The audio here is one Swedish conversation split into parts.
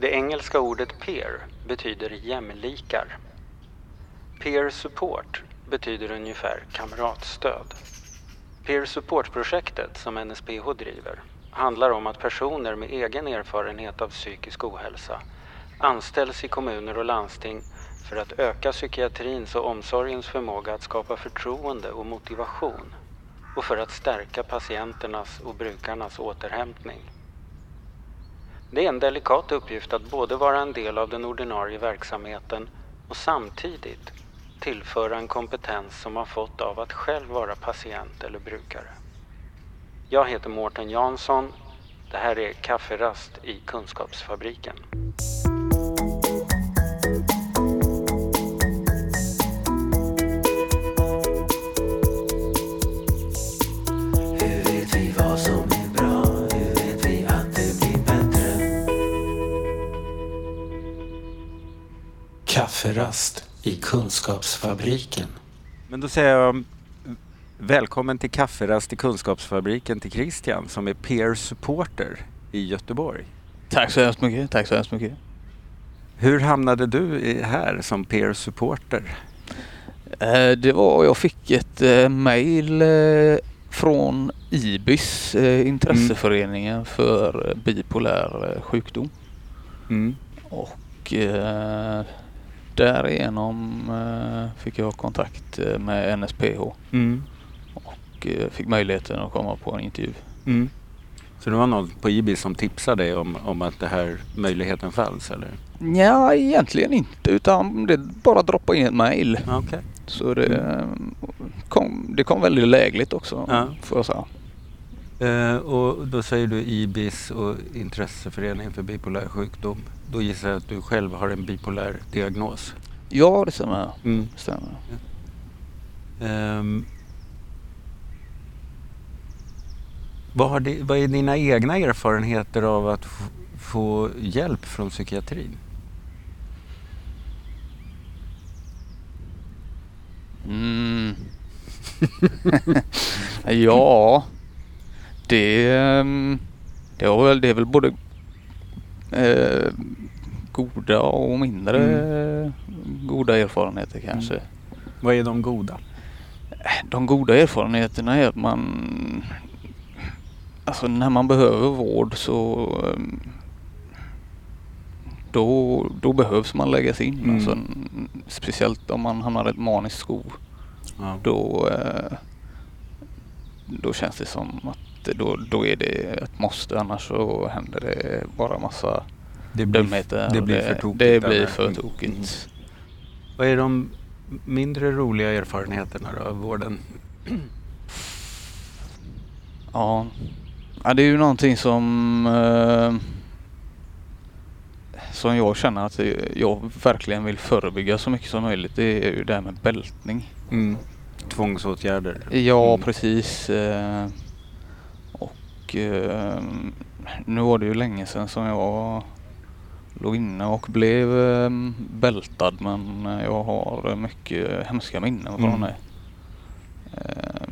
Det engelska ordet peer betyder jämlikar. Peer support betyder ungefär kamratstöd. Peer support-projektet som NSPH driver handlar om att personer med egen erfarenhet av psykisk ohälsa anställs i kommuner och landsting för att öka psykiatrins och omsorgens förmåga att skapa förtroende och motivation och för att stärka patienternas och brukarnas återhämtning. Det är en delikat uppgift att både vara en del av den ordinarie verksamheten och samtidigt tillföra en kompetens som man fått av att själv vara patient eller brukare. Jag heter Mårten Jansson. Det här är Kafferast i Kunskapsfabriken. Kafferast i Kunskapsfabriken. Men då säger jag välkommen till Kafferast i Kunskapsfabriken till Christian som är peer supporter i Göteborg. Tack så hemskt mycket. Tack så hemskt mycket. Hur hamnade du i- här som peer supporter? Eh, Det var, jag fick ett eh, mail eh, från IBIS, intresseföreningen för eh, bipolär sjukdom. Mm. Och därigenom eh, fick jag kontakt eh, med NSPH Mm. och eh, fick möjligheten att komma på en intervju. Mm. Så det var någon på IBIS som tipsade dig om, om att det här möjligheten fanns eller? Ja, egentligen inte utan det bara droppa in ett mail. Okej. Så det, kom, det kom väldigt lägligt också Ja. får jag säga. Eh, och då säger du IBIS och Intresseföreningen för bipolär sjukdom. Då gissar jag att du själv har en bipolär diagnos. Ja, det stämmer. Mm. Det stämmer. Ehm, vad, har di, vad är dina egna erfarenheter av att få hjälp från psykiatrin? Mm. ja, det, ehm, det, var väl, det är väl både eh, goda och mindre goda erfarenheter kanske. Vad är de goda? De goda erfarenheterna är att man Alltså när man behöver vård så ehm, då, då behövs man läggas in. Mm. Alltså, speciellt om man hamnar i ett maniskt skov. Ja. Då, eh, då känns det som att då, då är det ett måste annars så händer det bara massa Det blir, dumheter. det blir för tokigt. Det blir eller? för Mm. tokigt. Vad är de mindre roliga erfarenheterna då av vården? Ja. ja, det är ju någonting som eh, som jag känner att jag verkligen vill förebygga så mycket som möjligt. Det är ju det här med bältning. Mm. Tvångsåtgärder? Ja, Mm. precis. eh, Och eh, nu var det ju länge sedan som jag låg inne och blev eh, bältad men jag har mycket hemska minnen från Mm. det. Eh,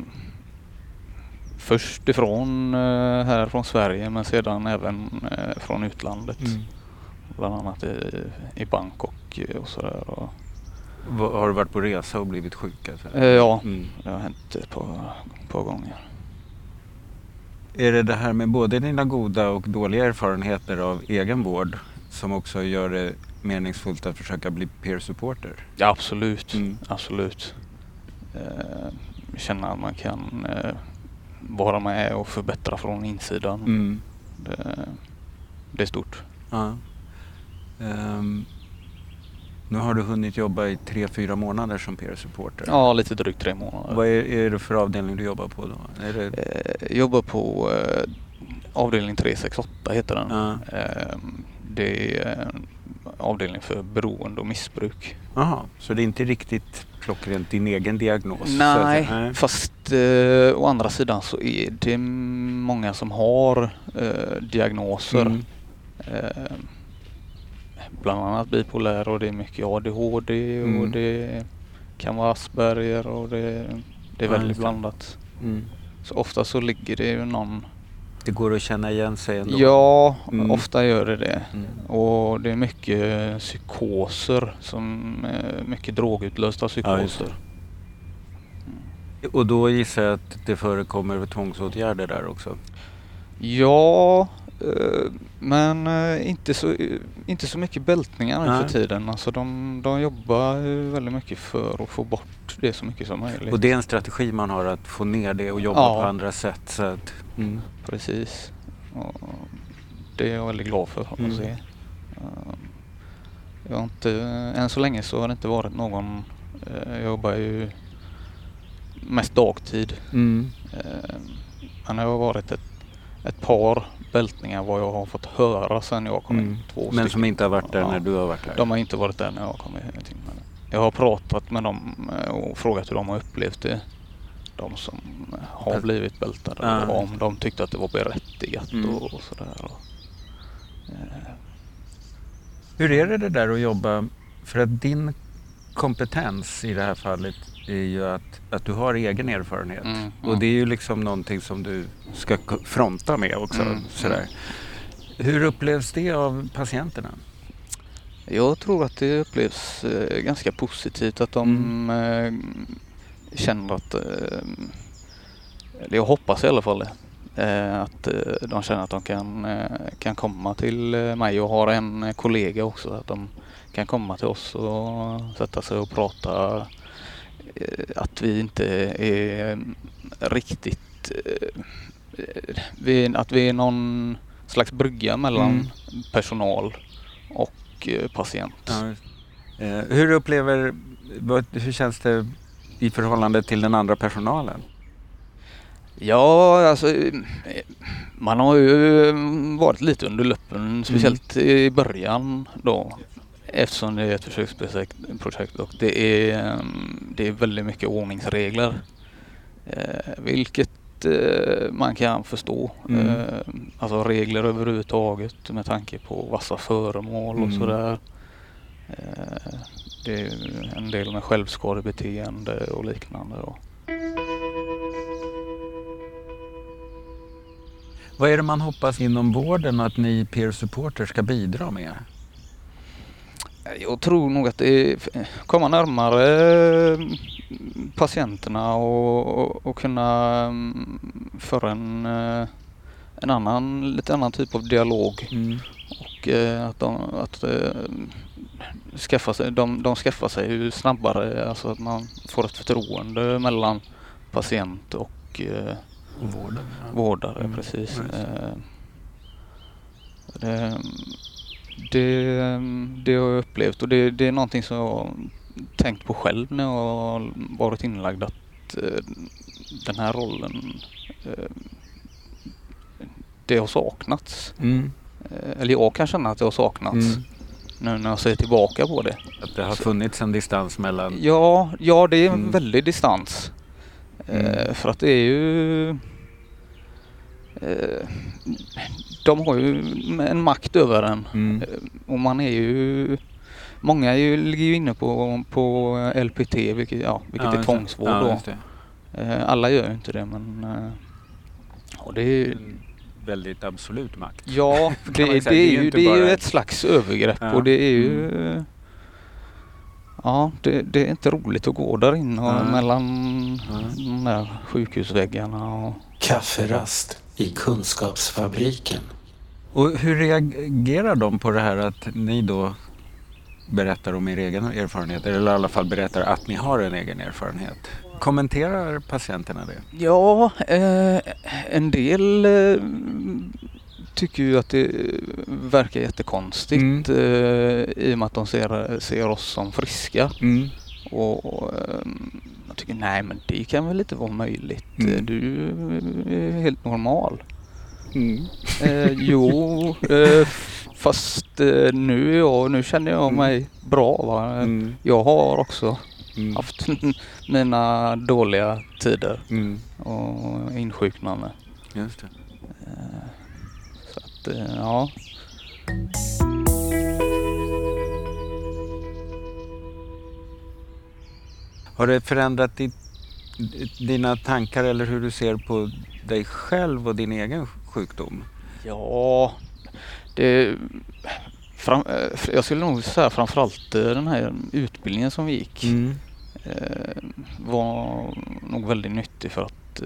Först ifrån eh, här från Sverige men sedan även eh, från utlandet. Mm. Bland annat i, i Bangkok och sådär. Och, Vad- Har du varit på resa och blivit sjuk? Alltså? eh, ja, Mm. det har hänt ett par, par gånger. Är det det här med både dina goda och dåliga erfarenheter av egen vård som också gör det meningsfullt att försöka bli peer supporter? Ja, absolut. Mm. Absolut. Eh, känna att man kan eh, vara med och förbättra från insidan. Mm. Det, det är stort. Ja. Ehm, nu har du hunnit jobba i tre, fyra månader som peer supporter. Ja, lite drygt tre månader. Vad är, är det för avdelning du jobbar på då? Är det, Eh, jobbar på eh, avdelning 368 heter den. Ja. Eh, det är en avdelning för beroende och missbruk. Jaha, så det är inte riktigt klockrent din egen diagnos? Nej, att. Nej. fast eh, å andra sidan så är det många som har eh, diagnoser. Mm. Bland annat bipolär och det är mycket ADHD och Mm. det kan vara Asperger och det, det är Ja, väldigt det. blandat. Mm. Så ofta så ligger det ju någon Det går att känna igen sig ändå? Ja, Mm. ofta gör det det. Mm. Och det är mycket psykoser, som, mycket drogutlösta psykoser. Och då gissar jag att det förekommer tvångsåtgärder där också? Ja, men eh, inte så, inte så mycket bältningar nu för tiden. Alltså de, de jobbar väldigt mycket för att få bort det så mycket som möjligt. Och det är en strategi man har att få ner det och jobba Ja. på andra sätt? Så att, mm. Precis. Och det är jag väldigt glad för att Mm. se. Eh, Jag har inte, än så länge så har det inte varit någon, eh, jag jobbar ju mest dagtid. Mm. Eh, Men det har varit ett, ett par bältningar vad jag har fått höra sedan jag kom Mm. in. Två Men stycken. som inte har varit där Ja. när du har varit där? De har inte varit där när jag kom in. Jag har pratat med dem eh, och frågat hur de har upplevt det. De som eh, har blivit bältade Ja. och om de tyckte att det var berättigat Mm. och, och sådär. Och, eh, Hur är det, det där att jobba? För att din kompetens i det här fallet är ju att, att du har egen erfarenhet. Mm, Och mm. det är ju liksom någonting som du ska fronta med också. Mm, Sådär. Hur upplevs det av patienterna? Jag tror att det upplevs eh, ganska positivt att de Mm. eh, känner att, eh, eller jag hoppas i alla fall det, eh, att eh, de känner att de kan, eh, kan komma till eh, mig. Jag har en eh, kollega också, att de kan komma till oss och sätta sig och prata. Eh, Att vi inte är mm, riktigt, eh, vi, att vi är någon slags brygga mellan Mm. personal och eh, patient. Eh, hur upplever, hur känns det i förhållande till den andra personalen? Ja, alltså man har ju varit lite under luppen, speciellt i början då. Eftersom det är ett försöksprojekt projekt och det är, eh, det är väldigt mycket ordningsregler. Eh, vilket eh, man kan förstå. Mm. Eh, alltså regler överhuvudtaget med tanke på vassa föremål och Mm. sådär. Det är en del med självskadebeteende och liknande. Då. Vad är det man hoppas inom vården att ni peer supporters ska bidra med? Jag tror nog att det är komma närmare eh, patienterna och, och, och kunna mm, föra en, eh, en annan, lite annan typ av dialog. Och eh, att de, att, eh, skaffa sig, de, de skaffar sig ju snabbare, alltså att man får ett förtroende mellan patient och vården? vårdare. Mm, Precis. just det. Eh, Det, det, har jag upplevt och det, det är någonting som jag har tänkt på själv när jag har varit inlagd att eh, den här rollen eh, det har saknats. Mm. Eh, Eller jag kan känna att det har saknats Mm. nu när jag ser tillbaka på det. Att det har funnits en distans mellan... Ja, ja det är en Mm. väldig distans. Eh, Mm. för att det är ju... Eh, de har ju en makt över en. Mm. Eh, Och man är ju... Många är ju, ligger ju inne på, på LPT, vilket, ja, vilket Ja, är tvångsvård Ja, då. just det. Eh, alla gör ju inte det men... Och det är, En väldigt absolut makt. ja, det, det. Det är ju det är ju bara- ett slags övergrepp Ja. och det är ju... Ja, det, det är inte roligt att gå där inne och Ja. mellan Ja. de där sjukhusväggarna. Och, Kafferast i Kunskapsfabriken. Och hur reagerar de på det här att ni då berättar om er egen erfarenhet? Eller i alla fall berättar att ni har en egen erfarenhet. Kommenterar patienterna det? ja, eh, en del eh, tycker ju att det verkar jättekonstigt eh, i och med att de ser, ser oss som friska. Mm. Och eh, jag tycker nej men det kan väl inte vara möjligt. Mm. Du är helt normal. Mm. Eh, jo, eh, fast eh, nu, jag, nu känner jag Mm. mig bra. Va? Mm. Jag har också Mm. haft mina dåliga tider Mm. och insjuknande. Just det. Så att, eh, ja. Har det förändrat ditt, dina tankar eller hur du ser på dig själv och din egen sjukdom? Ja, det... Fram, eh, jag skulle nog säga framförallt eh, den här utbildningen som vi gick Mm. eh, var nog väldigt nyttig för att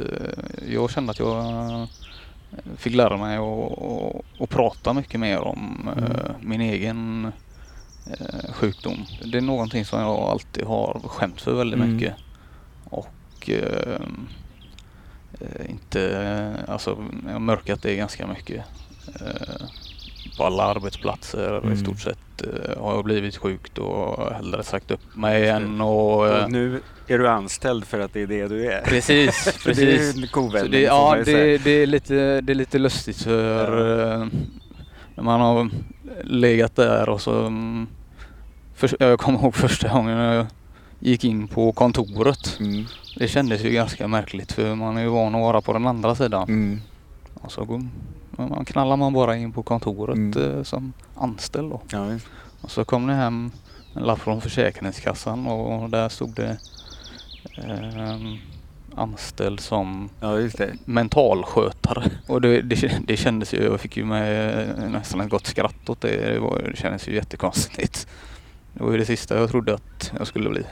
jag kände att jag fick lära mig att- prata mycket mer om Mm. min egen eh, sjukdom. Det är någonting som jag alltid har skämt för väldigt Mm. mycket. Och eh, eh, inte, alltså jag har mörkat det ganska mycket. Eh, på alla arbetsplatser Mm. i stort sett eh, har jag blivit sjuk och hellre sagt upp mig än och... eh, Och nu är du anställd för att det är det du är. Precis, Så det är precis. kovändning det, ja, det, det, är lite, det är lite lustigt för eh, när man har legat där och så mm, för, Jag kommer ihåg första gången jag gick in på kontoret. Mm. Det kändes ju ganska märkligt för man är ju van att vara på den andra sidan. Mm. Och så går, man knallar man bara in på kontoret Mm. eh, som anställd då. Ja. Och så kom det hem en lapp från Försäkringskassan och där stod det ehm, anställd som ja, just det. mentalskötare. Och det, det, det kändes ju, jag fick ju med eh, nästan ett gott skratt åt det. Det, var, det kändes ju jättekonstigt. Det var ju det sista jag trodde att jag skulle bli.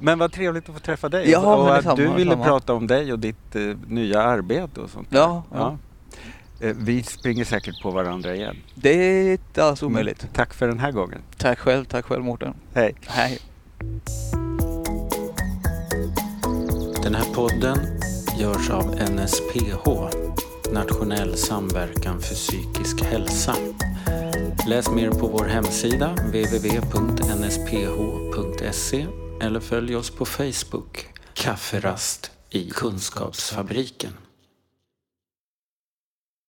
Men vad trevligt att få träffa dig. Ja, och att detsamma, du ville detsamma. prata om dig och ditt eh, nya arbete och sånt. Ja, ja. Eh, vi springer säkert på varandra igen. Det är inte alls omöjligt. Men Tack för den här gången. Tack själv, tack själv Mårten. Hej. Hej. Den här podden görs av NSPH, Nationell samverkan för psykisk hälsa. Läs mer på vår hemsida www.nsph.se eller följ oss på Facebook, Kafferast i Kunskapsfabriken.